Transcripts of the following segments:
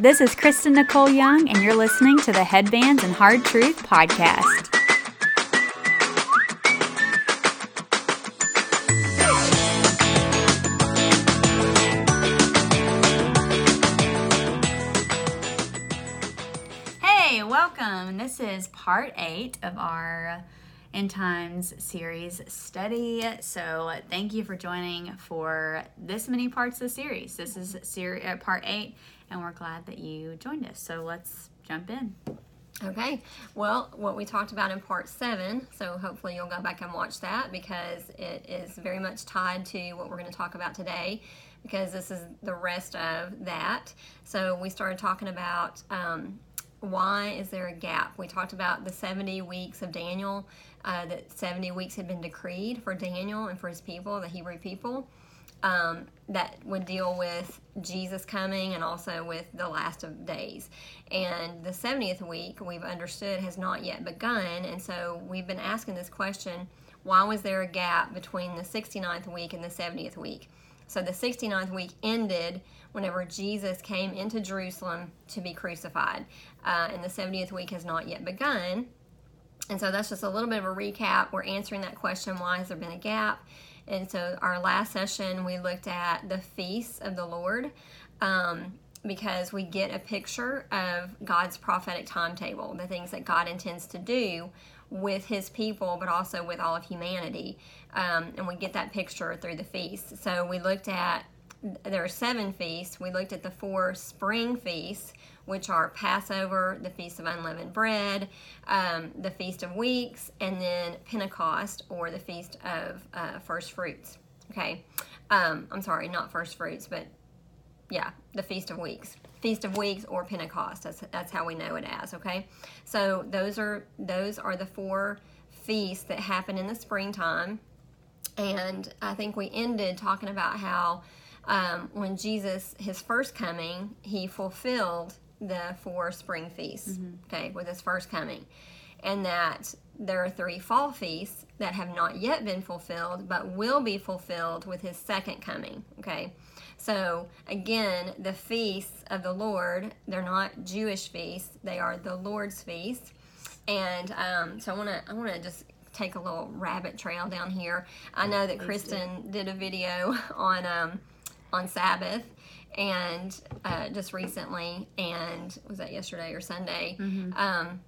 This is Kristen Nicole Young, and you're listening to the Headbands and Hard Truth podcast. Hey, welcome. This is part eight of our End Times series study. So, thank you for joining for this many parts of the series. This is uh, part eight, and we're glad that you joined us. So, let's jump in. Okay, well, what we talked about in part seven, so hopefully you'll go back and watch that because it is very much tied to what we're going to talk about today because this is the rest of that. So we started talking about um, why is there a gap. We talked about the 70 weeks of Daniel, uh, that 70 weeks had been decreed for Daniel and for his people, the Hebrew people um, that would deal with Jesus coming and also with the last of days. And the 70th week, we've understood, has not yet begun. And so we've been asking this question why was there a gap between the 69th week and the 70th week? So the 69th week ended whenever Jesus came into Jerusalem to be crucified. Uh, and the 70th week has not yet begun. And so that's just a little bit of a recap. We're answering that question why has there been a gap? And so, our last session, we looked at the feasts of the Lord um, because we get a picture of God's prophetic timetable, the things that God intends to do with his people, but also with all of humanity. Um, and we get that picture through the feasts. So, we looked at there are seven feasts. We looked at the four spring feasts, which are Passover, the Feast of Unleavened Bread, um, the Feast of Weeks, and then Pentecost, or the Feast of uh, First Fruits. Okay, um, I'm sorry, not First Fruits, but yeah, the Feast of Weeks. Feast of Weeks or Pentecost. That's that's how we know it as. Okay, so those are those are the four feasts that happen in the springtime, and I think we ended talking about how um, when Jesus his first coming, he fulfilled the four spring feasts, mm-hmm. okay, with his first coming. And that there are three fall feasts that have not yet been fulfilled, but will be fulfilled with his second coming, okay? So, again, the feasts of the Lord, they're not Jewish feasts, they are the Lord's feasts. And um, so I want to I want to just take a little rabbit trail down here. I know that Kristen did a video on um, on Sabbath and uh, just recently, and was that yesterday or Sunday? Mm-hmm. Um,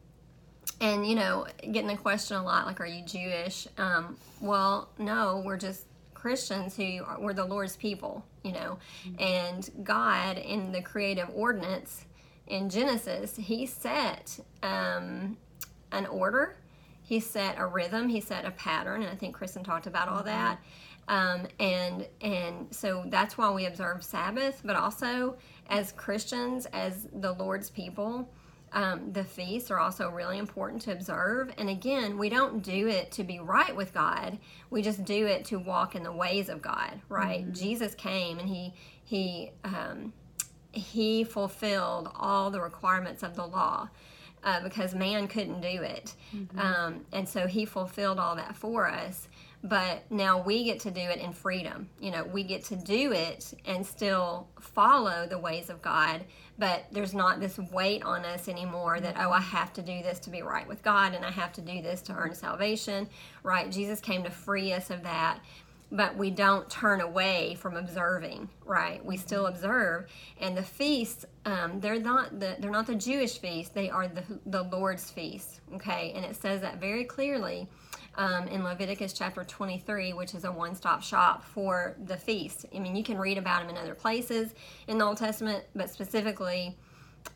and you know, getting the question a lot, like, "Are you Jewish?" Um, well, no, we're just Christians who are, we're the Lord's people, you know, mm-hmm. and God in the creative ordinance in Genesis, He set um, an order, He set a rhythm, He set a pattern, and I think Kristen talked about all mm-hmm. that. Um, and and so that's why we observe Sabbath, but also as Christians, as the Lord's people, um, the feasts are also really important to observe. And again, we don't do it to be right with God. We just do it to walk in the ways of God, right? Mm-hmm. Jesus came and he he um, he fulfilled all the requirements of the law. Uh, because man couldn't do it. Mm-hmm. Um, and so he fulfilled all that for us but now we get to do it in freedom. You know, we get to do it and still follow the ways of God, but there's not this weight on us anymore that, oh, I have to do this to be right with God and I have to do this to earn salvation, right? Jesus came to free us of that. But we don't turn away from observing, right? We still observe, and the feasts um, they're not the they're not the Jewish feasts they are the the Lord's feasts Okay, and it says that very clearly um, in Leviticus chapter 23, which is a one stop shop for the feast. I mean, you can read about them in other places in the Old Testament, but specifically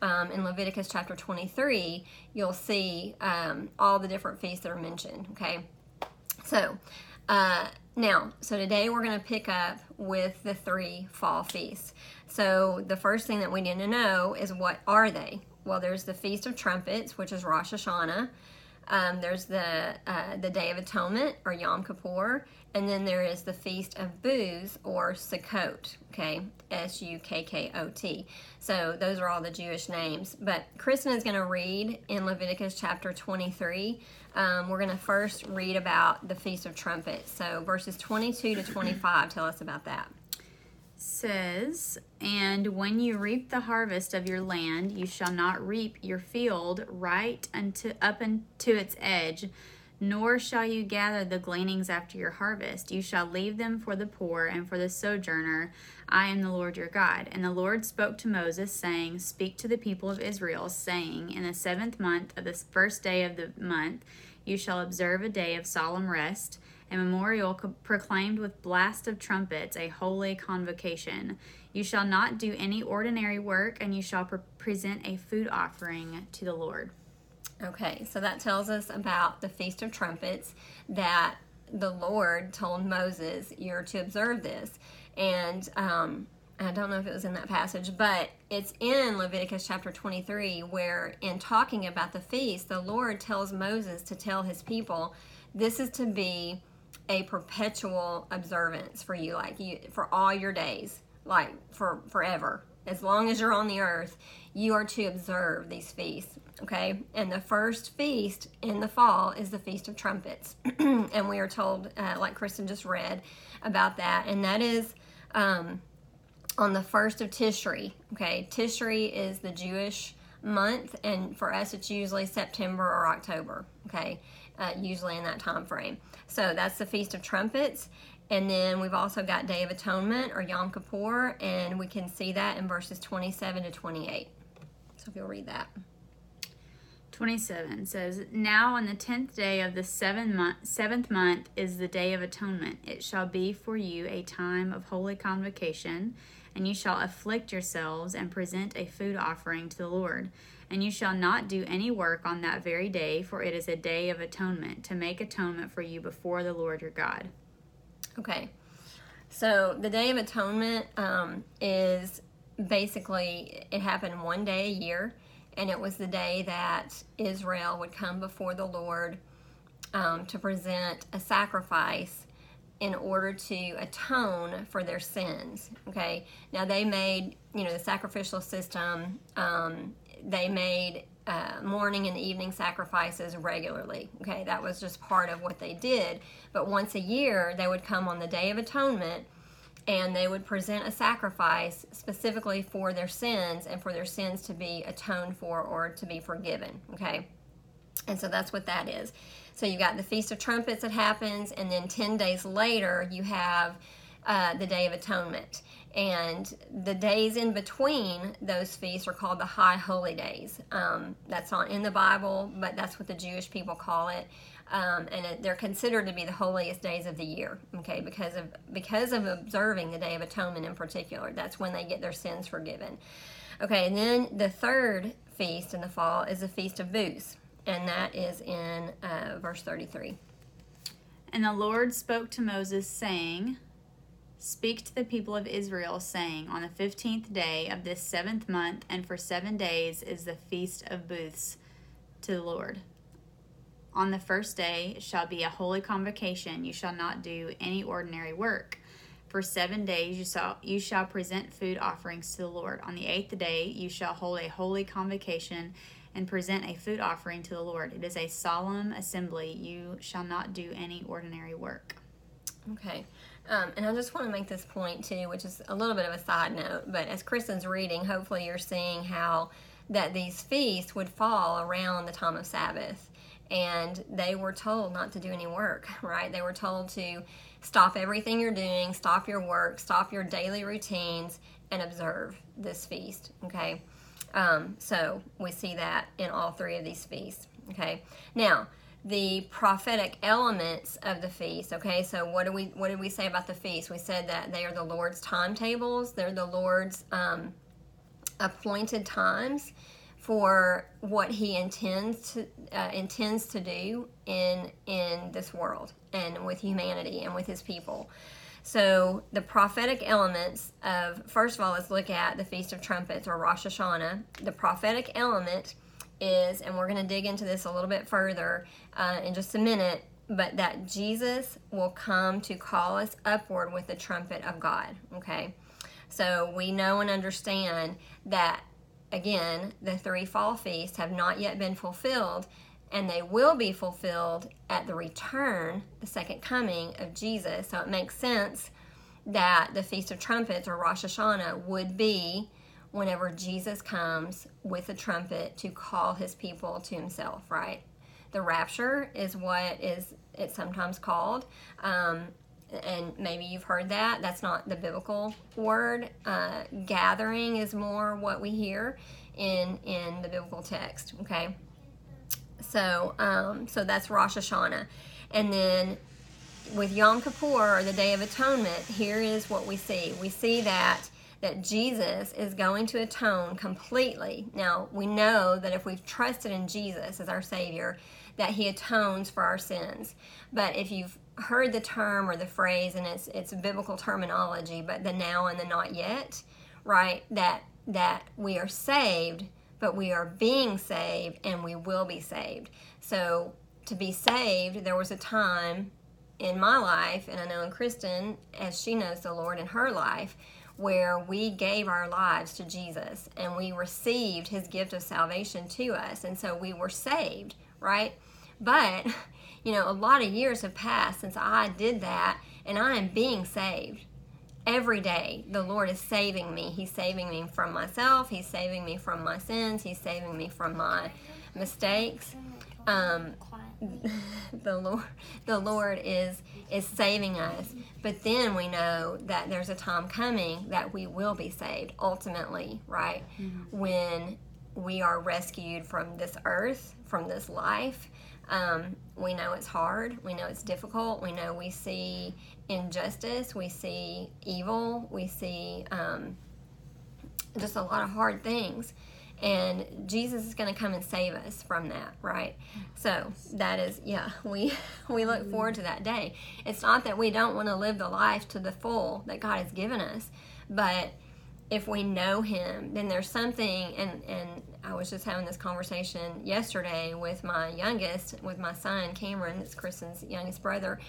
um, in Leviticus chapter 23, you'll see um, all the different feasts that are mentioned. Okay, so uh, now, so today we're going to pick up with the three fall feasts. So the first thing that we need to know is what are they? Well, there's the Feast of Trumpets, which is Rosh Hashanah. Um, there's the uh, the Day of Atonement or Yom Kippur, and then there is the Feast of Booths or Sukkot. Okay, S U K K O T. So those are all the Jewish names. But Kristen is going to read in Leviticus chapter 23. Um, we're going to first read about the Feast of Trumpets. So verses 22 to 25. tell us about that. Says, And when you reap the harvest of your land, you shall not reap your field right unto up unto its edge, nor shall you gather the gleanings after your harvest. You shall leave them for the poor and for the sojourner. I am the Lord your God. And the Lord spoke to Moses, saying, Speak to the people of Israel, saying, In the seventh month of the first day of the month, you shall observe a day of solemn rest a memorial proclaimed with blast of trumpets, a holy convocation. You shall not do any ordinary work, and you shall pre- present a food offering to the Lord. Okay, so that tells us about the Feast of Trumpets that the Lord told Moses, You're to observe this. And um, I don't know if it was in that passage, but it's in Leviticus chapter 23, where in talking about the feast, the Lord tells Moses to tell his people, This is to be a perpetual observance for you, like you for all your days, like for forever. As long as you're on the earth, you are to observe these feasts. Okay, and the first feast in the fall is the Feast of Trumpets, and we are told, uh, like Kristen just read, about that, and that is um, on the first of Tishri. Okay, Tishri is the Jewish month, and for us, it's usually September or October. Okay, uh, usually in that time frame. So that's the Feast of Trumpets. And then we've also got Day of Atonement or Yom Kippur, and we can see that in verses 27 to 28. So if you'll read that. 27 says, Now on the tenth day of the seventh month, seventh month is the Day of Atonement. It shall be for you a time of holy convocation, and you shall afflict yourselves and present a food offering to the Lord. And you shall not do any work on that very day, for it is a day of atonement, to make atonement for you before the Lord your God. Okay. So the Day of Atonement um, is basically, it happened one day a year, and it was the day that Israel would come before the Lord um, to present a sacrifice in order to atone for their sins. Okay. Now they made, you know, the sacrificial system um, they made uh, morning and evening sacrifices regularly. Okay, that was just part of what they did. But once a year, they would come on the Day of Atonement and they would present a sacrifice specifically for their sins and for their sins to be atoned for or to be forgiven. Okay, and so that's what that is. So you got the Feast of Trumpets that happens, and then 10 days later, you have uh, the Day of Atonement. And the days in between those feasts are called the High Holy Days. Um, that's not in the Bible, but that's what the Jewish people call it. Um, and it, they're considered to be the holiest days of the year. Okay, because of because of observing the Day of Atonement in particular. That's when they get their sins forgiven. Okay, and then the third feast in the fall is the Feast of Booths, and that is in uh, verse 33. And the Lord spoke to Moses, saying, Speak to the people of Israel, saying, On the fifteenth day of this seventh month, and for seven days, is the feast of booths to the Lord. On the first day shall be a holy convocation. You shall not do any ordinary work. For seven days you shall, you shall present food offerings to the Lord. On the eighth day you shall hold a holy convocation and present a food offering to the Lord. It is a solemn assembly. You shall not do any ordinary work. Okay. Um, and I just want to make this point too, which is a little bit of a side note, but as Kristen's reading, hopefully you're seeing how that these feasts would fall around the time of Sabbath. And they were told not to do any work, right? They were told to stop everything you're doing, stop your work, stop your daily routines, and observe this feast, okay? Um, so we see that in all three of these feasts, okay? Now, the prophetic elements of the feast. Okay, so what do we what did we say about the feast? We said that they are the Lord's timetables. They're the Lord's um, appointed times for what He intends to uh, intends to do in in this world and with humanity and with His people. So the prophetic elements of first of all, let's look at the Feast of Trumpets or Rosh Hashanah. The prophetic element is, and we're going to dig into this a little bit further uh, in just a minute, but that Jesus will come to call us upward with the trumpet of God. Okay? So we know and understand that, again, the three fall feasts have not yet been fulfilled, and they will be fulfilled at the return, the second coming of Jesus. So it makes sense that the Feast of Trumpets or Rosh Hashanah would be whenever Jesus comes with a trumpet to call his people to himself, right? The rapture is what is it's sometimes called. Um, and maybe you've heard that. That's not the biblical word. Uh, gathering is more what we hear in in the biblical text. Okay, so um, so that's Rosh Hashanah, and then with Yom Kippur or the Day of Atonement, here is what we see. We see that that Jesus is going to atone completely. Now we know that if we've trusted in Jesus as our Savior, that He atones for our sins. But if you've heard the term or the phrase, and it's it's biblical terminology, but the now and the not yet, right? That that we are saved, but we are being saved, and we will be saved. So to be saved, there was a time in my life, and I know in Kristen, as she knows the Lord in her life, where we gave our lives to Jesus and we received his gift of salvation to us. And so we were saved, right? But you know, a lot of years have passed since I did that, and I am being saved. Every day, the Lord is saving me. He's saving me from myself. He's saving me from my sins. He's saving me from my mistakes. Um, the Lord, the Lord is is saving us. But then we know that there's a time coming that we will be saved ultimately, right? Mm-hmm. When we are rescued from this earth, from this life, um, we know it's hard. We know it's difficult. We know we see injustice. We see evil. We see um, just a lot of hard things. And Jesus is going to come and save us from that, right? So that is, yeah, we we look forward to that day. It's not that we don't want to live the life to the full that God has given us, but if we know him then there's something and and i was just having this conversation yesterday with my youngest with my son cameron that's kristen's youngest brother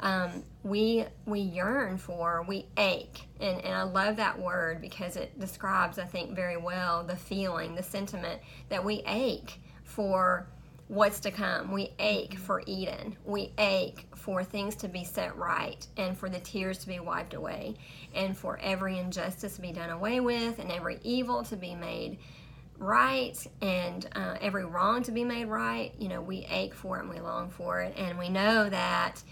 um, we we yearn for we ache and, and i love that word because it describes i think very well the feeling the sentiment that we ache for what's to come. We ache for Eden. We ache for things to be set right and for the tears to be wiped away and for every injustice to be done away with and every evil to be made right and uh, every wrong to be made right. You know, we ache for it and we long for it. And we know that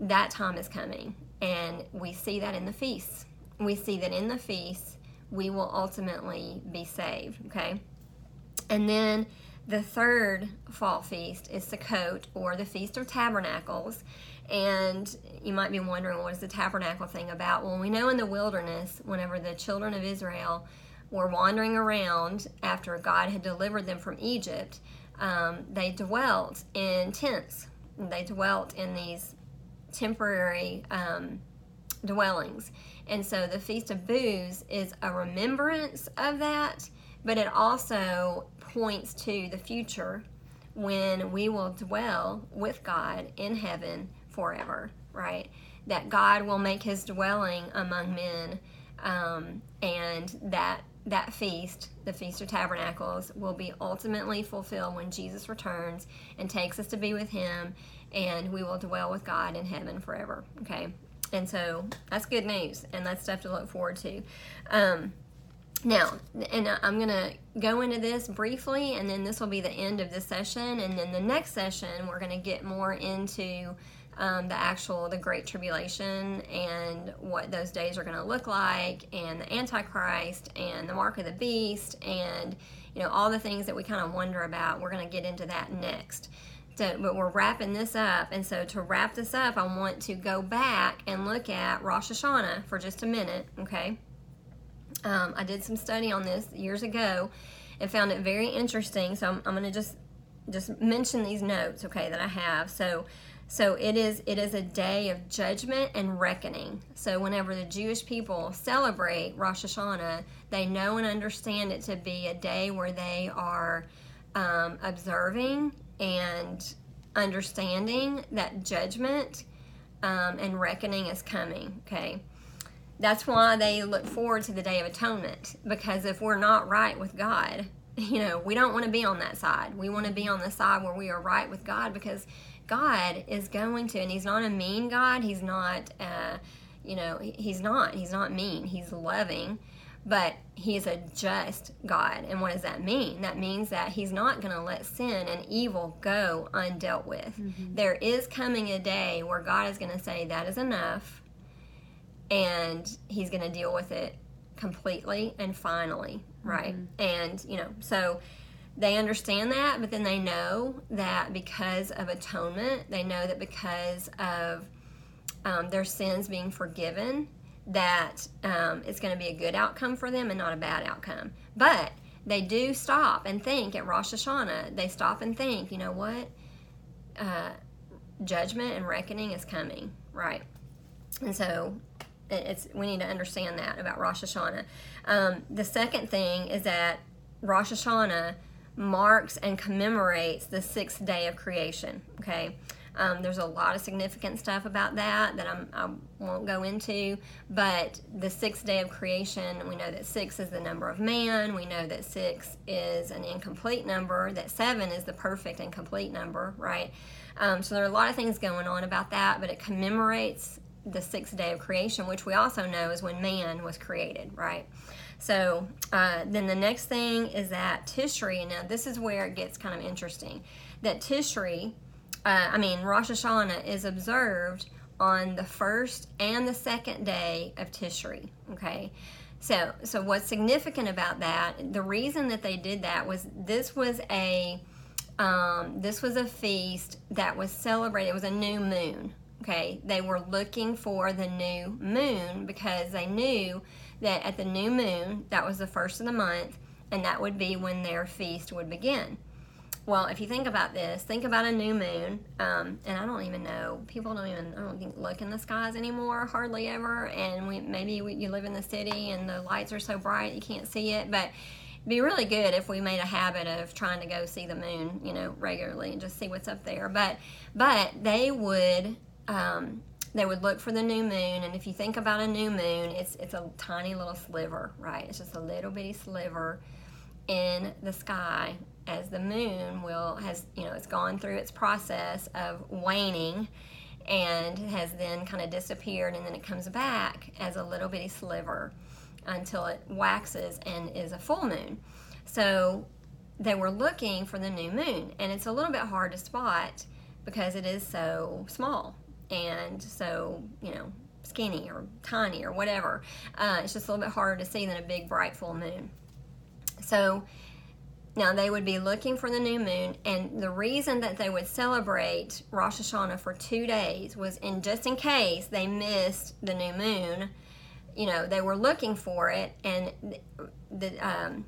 that time is coming. And we see that in the feasts. We see that in the feasts, we will ultimately be saved. Okay? And then the third fall feast is Sukkot, or the Feast of Tabernacles. And you might be wondering, what is the tabernacle thing about? Well, we know in the wilderness, whenever the children of Israel were wandering around after God had delivered them from Egypt, um, they dwelt in tents. They dwelt in these temporary um, dwellings. And so the Feast of Booths is a remembrance of that, but it also points to the future when we will dwell with God in heaven forever, right? That God will make his dwelling among men, um, and that that feast, the Feast of Tabernacles, will be ultimately fulfilled when Jesus returns and takes us to be with him, and we will dwell with God in heaven forever, okay? And so that's good news, and that's stuff to look forward to. Um, now, and I'm going to go into this briefly, and then this will be the end of this session. And then the next session, we're going to get more into um, the actual, the Great Tribulation and what those days are going to look like, and the Antichrist, and the Mark of the Beast, and you know all the things that we kind of wonder about. We're going to get into that next. So, but we're wrapping this up, and so to wrap this up, I want to go back and look at Rosh Hashanah for just a minute, okay? Um, I did some study on this years ago and found it very interesting. So I'm, I'm going to just just mention these notes, okay, that I have. So so it is it is a day of judgment and reckoning. So whenever the Jewish people celebrate Rosh Hashanah, they know and understand it to be a day where they are um, observing and understanding that judgment um, and reckoning is coming. Okay. That's why they look forward to the Day of Atonement because if we're not right with God, you know, we don't want to be on that side. We want to be on the side where we are right with God because God is going to, and He's not a mean God. He's not, uh, You know, he's not. He's not mean. He's loving, but he's a just God. And what does that mean? That means that he's not going to let sin and evil go undealt with. Mm-hmm. There is coming a day where God is going to say, that is enough, and he's going to deal with it completely and finally, right? Mm-hmm. And, you know, so they understand that, but then they know that because of atonement, they know that because of um, their sins being forgiven, that um, it's going to be a good outcome for them and not a bad outcome. But they do stop and think at Rosh Hashanah, they stop and think, you know what? Uh, judgment and reckoning is coming, right? And so it's we need to understand that about Rosh Hashanah. Um, the second thing is that Rosh Hashanah marks and commemorates the sixth day of creation. Okay, um, there's a lot of significant stuff about that that I'm, I won't go into, but the sixth day of creation, we know that six is the number of man. We know that six is an incomplete number, that seven is the perfect and complete number, right? Um, so there are a lot of things going on about that, but it commemorates the sixth day of creation, which we also know is when man was created, right? So uh, then the next thing is that Tishri. Now this is where it gets kind of interesting. That Tishri uh, I mean, Rosh Hashanah is observed on the first and the second day of Tishri. Okay, so so what's significant about that? The reason that they did that was this was a um, this was a feast that was celebrated. It was a new moon. Okay, they were looking for the new moon because they knew that at the new moon, that was the first of the month, and that would be when their feast would begin. Well, if you think about this, think about a new moon, um, and I don't even know. People don't even, I don't think, look in the skies anymore, hardly ever. And we maybe we, you live in the city and the lights are so bright you can't see it, but be really good if we made a habit of trying to go see the moon, you know, regularly and just see what's up there. But but they would. Um, they would look for the new moon, and if you think about a new moon, it's it's a tiny little sliver, right? It's just a little bitty sliver in the sky as the moon will has you know it's gone through its process of waning and has then kind of disappeared and then it comes back as a little bitty sliver until it waxes and is a full moon. So they were looking for the new moon and it's a little bit hard to spot because it is so small and so you know skinny or tiny or whatever. Uh, it's just a little bit harder to see than a big bright full moon so now they would be looking for the new moon, and the reason that they would celebrate Rosh Hashanah for two days was in just in case they missed the new moon. You know, they were looking for it, and the, um,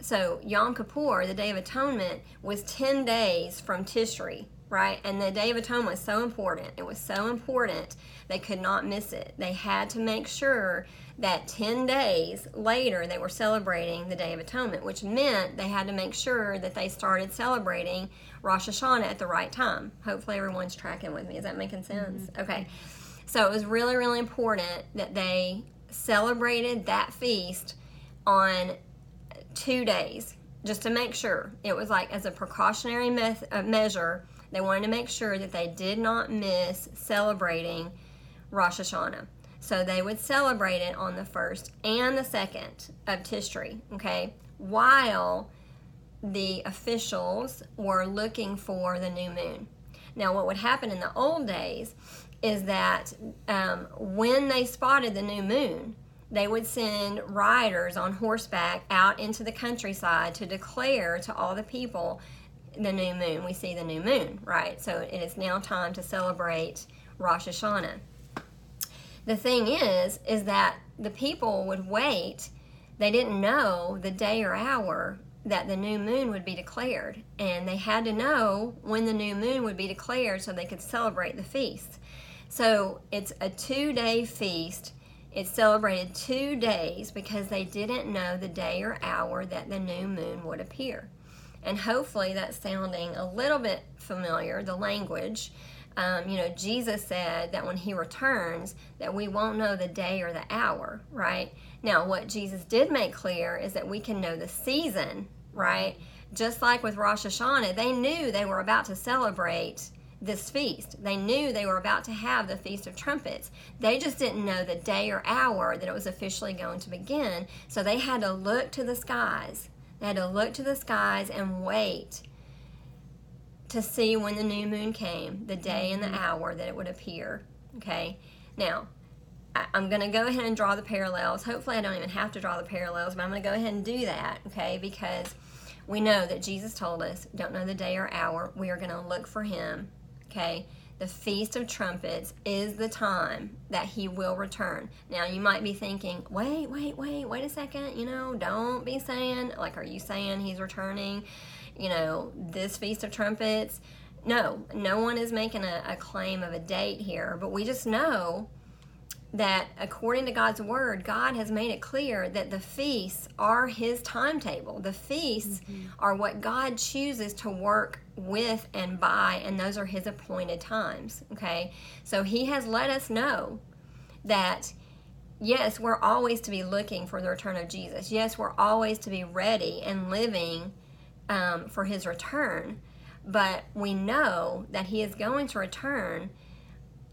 so Yom Kippur, the Day of Atonement, was ten days from Tishri, right? And the Day of Atonement was so important. It was so important they could not miss it. They had to make sure that 10 days later they were celebrating the Day of Atonement, which meant they had to make sure that they started celebrating Rosh Hashanah at the right time. Hopefully, everyone's tracking with me. Is that making sense? Mm-hmm. Okay. So it was really, really important that they celebrated that feast on two days just to make sure. It was like as a precautionary me- uh, measure, they wanted to make sure that they did not miss celebrating Rosh Hashanah. So they would celebrate it on the first and the second of Tishri, okay, while the officials were looking for the new moon. Now, what would happen in the old days is that um, when they spotted the new moon, they would send riders on horseback out into the countryside to declare to all the people the new moon. We see the new moon, right? So it is now time to celebrate Rosh Hashanah. The thing is, is that the people would wait. They didn't know the day or hour that the new moon would be declared. And they had to know when the new moon would be declared so they could celebrate the feast. So it's a two day feast. It's celebrated two days because they didn't know the day or hour that the new moon would appear. And hopefully that's sounding a little bit familiar, the language. Um, you know, Jesus said that when he returns, that we won't know the day or the hour, right? Now, what Jesus did make clear is that we can know the season, right? Just like with Rosh Hashanah, they knew they were about to celebrate this feast. They knew they were about to have the Feast of Trumpets. They just didn't know the day or hour that it was officially going to begin. So they had to look to the skies. They had to look to the skies and wait to see when the new moon came, the day and the mm-hmm. hour that it would appear. Okay? Now, I'm going to go ahead and draw the parallels. Hopefully, I don't even have to draw the parallels, but I'm going to go ahead and do that, okay? Because we know that Jesus told us, don't know the day or hour. We are going to look for him, okay? The Feast of Trumpets is the time that he will return. Now, you might be thinking, wait, wait, wait, wait a second. You know, don't be saying, like, are you saying he's returning, you know, this Feast of Trumpets? No, no one is making a, a claim of a date here, but we just know that according to God's word, God has made it clear that the feasts are his timetable. The feasts mm-hmm. are what God chooses to work with and by, and those are his appointed times. Okay? So he has let us know that yes, we're always to be looking for the return of Jesus. Yes, we're always to be ready and living um, for his return. But we know that he is going to return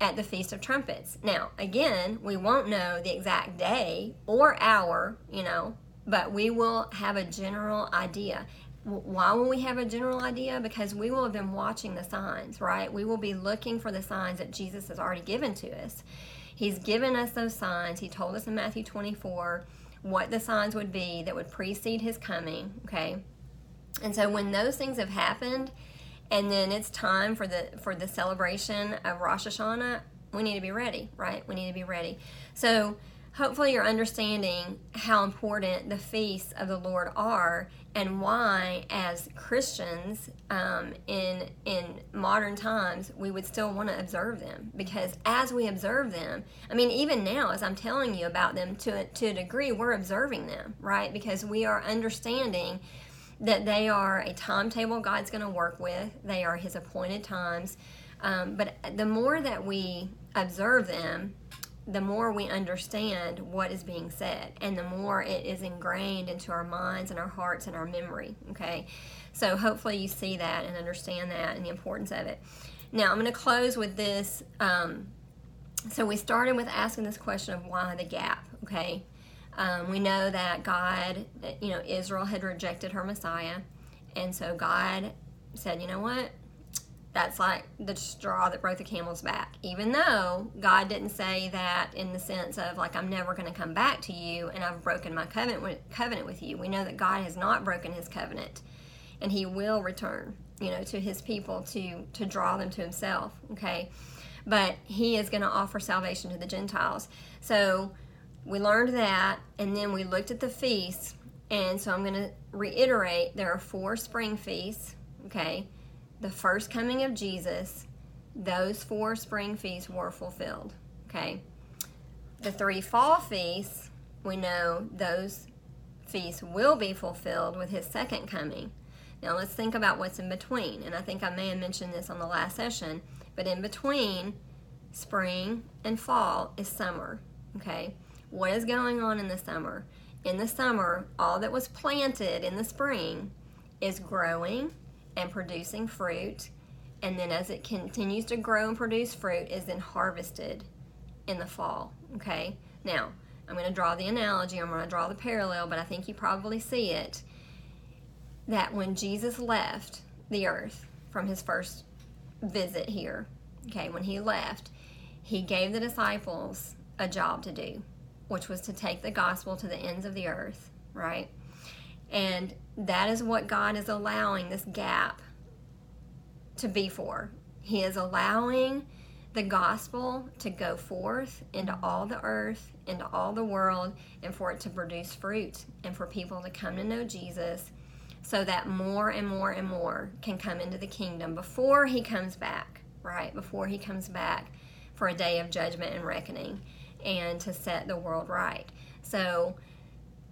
at the Feast of Trumpets. Now, again, we won't know the exact day or hour, you know, but we will have a general idea. Why will we have a general idea? Because we will have been watching the signs, right? We will be looking for the signs that Jesus has already given to us. He's given us those signs. He told us in Matthew 24 what the signs would be that would precede his coming, okay? And so when those things have happened, and then it's time for the for the celebration of Rosh Hashanah, we need to be ready, right? We need to be ready. So hopefully you're understanding how important the feasts of the Lord are and why as Christians um, in in modern times we would still want to observe them because as we observe them I mean even now as I'm telling you about them to to a degree we're observing them right because we are understanding that they are a timetable God's going to work with, they are His appointed times. Um, but the more that we observe them, the more we understand what is being said, and the more it is ingrained into our minds and our hearts and our memory. Okay, so hopefully you see that and understand that and the importance of it. Now, I'm going to close with this. Um, so, we started with asking this question of why the gap. Okay, um, we know that God, you know, Israel had rejected her Messiah. And so God said, you know what? That's like the straw that broke the camel's back. Even though God didn't say that in the sense of like I'm never going to come back to you and I've broken my covenant with, covenant with you. We know that God has not broken His covenant, and He will return, you know, to His people to to draw them to Himself. Okay, but He is going to offer salvation to the Gentiles. So we learned that, and then we looked at the feasts. And so I'm going to reiterate there are four spring feasts, okay? The first coming of Jesus, those four spring feasts were fulfilled, okay? The three fall feasts, we know those feasts will be fulfilled with his second coming. Now let's think about what's in between. And I think I may have mentioned this on the last session, but in between spring and fall is summer, okay? What is going on in the summer. In the summer, all that was planted in the spring is growing and producing fruit. And then as it continues to grow and produce fruit, is then harvested in the fall. Okay? Now, I'm going to draw the analogy, I'm going to draw the parallel, but I think you probably see it. That when Jesus left the earth from his first visit here, okay, when he left, he gave the disciples a job to do which was to take the gospel to the ends of the earth, right? And that is what God is allowing this gap to be for. He is allowing the gospel to go forth into all the earth, into all the world, and for it to produce fruit and for people to come to know Jesus so that more and more and more can come into the kingdom before he comes back, right? Before he comes back for a day of judgment and reckoning and to set the world right. So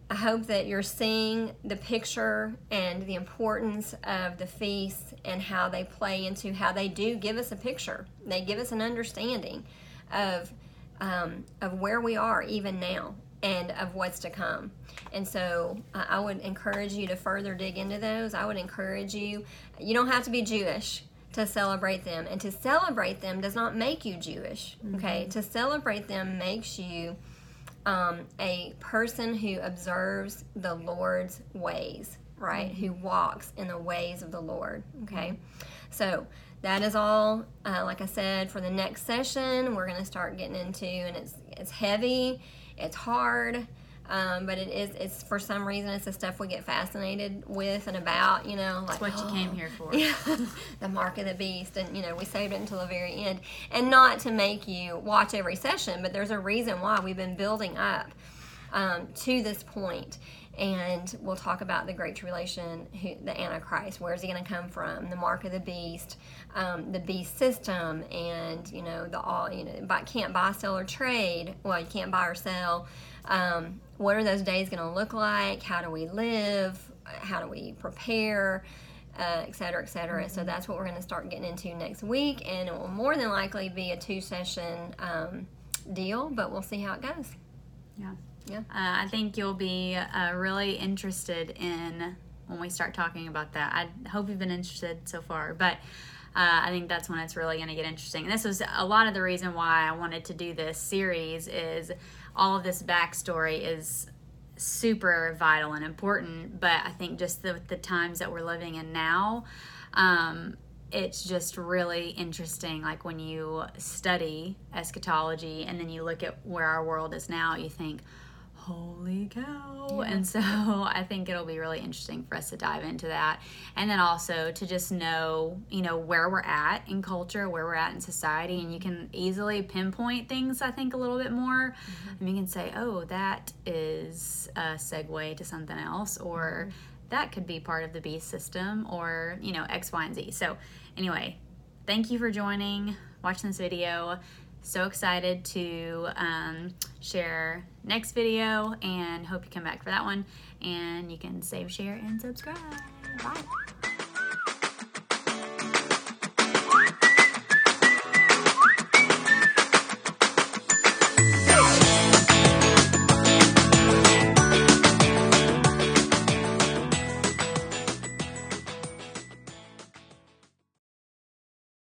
I hope that you're seeing the picture and the importance of the feasts and how they play into how they do give us a picture. They give us an understanding of um, of where we are even now and of what's to come. And so uh, I would encourage you to further dig into those. I would encourage you. You don't have to be Jewish to celebrate them. And to celebrate them does not make you Jewish, okay? To celebrate them makes you um, a person who observes the Lord's ways, right? Who walks in the ways of the Lord, okay? So that is all. Uh, like I said, for the next session, we're going to start getting into, and it's it's heavy, it's hard. Um, but it is it's for some reason it's the stuff we get fascinated with and about you know like What you came here for. yeah, the mark of the beast, and you know we saved it until the very end, and not to make you watch every session, but there's a reason why we've been building up um, to this point, and we'll talk about the Great Tribulation, who, the Antichrist, where's he going to come from, the mark of the beast, um, the beast system, and you know the all you know buy, can't buy, sell, or trade. Well, you can't buy or sell. Um, what are those days going to look like? How do we live? How do we prepare? uh, et cetera, et cetera. So that's what we're going to start getting into next week, and it will more than likely be a two session um, deal, but we'll see how it goes. Yeah. Yeah. Uh, I think you'll be uh, really interested in when we start talking about that. I hope you've been interested so far, but uh, I think that's when it's really going to get interesting. And this was a lot of the reason why I wanted to do this series is all of this backstory is super vital and important, but I think just the, the times that we're living in now, um, it's just really interesting. Like when you study eschatology and then you look at where our world is now, you think, holy cow. And so I think it'll be really interesting for us to dive into that. And then also to just know, you know, where we're at in culture, where we're at in society. And you can easily pinpoint things, I think, a little bit more. Mm-hmm. And you can say, oh, that is a segue to something else, or mm-hmm. that could be part of the beast system, or, you know, X, Y, and Z. So, anyway, thank you for joining, watching this video. So excited to um, share next video and hope you come back for that one. And you can save, share, and subscribe. Bye.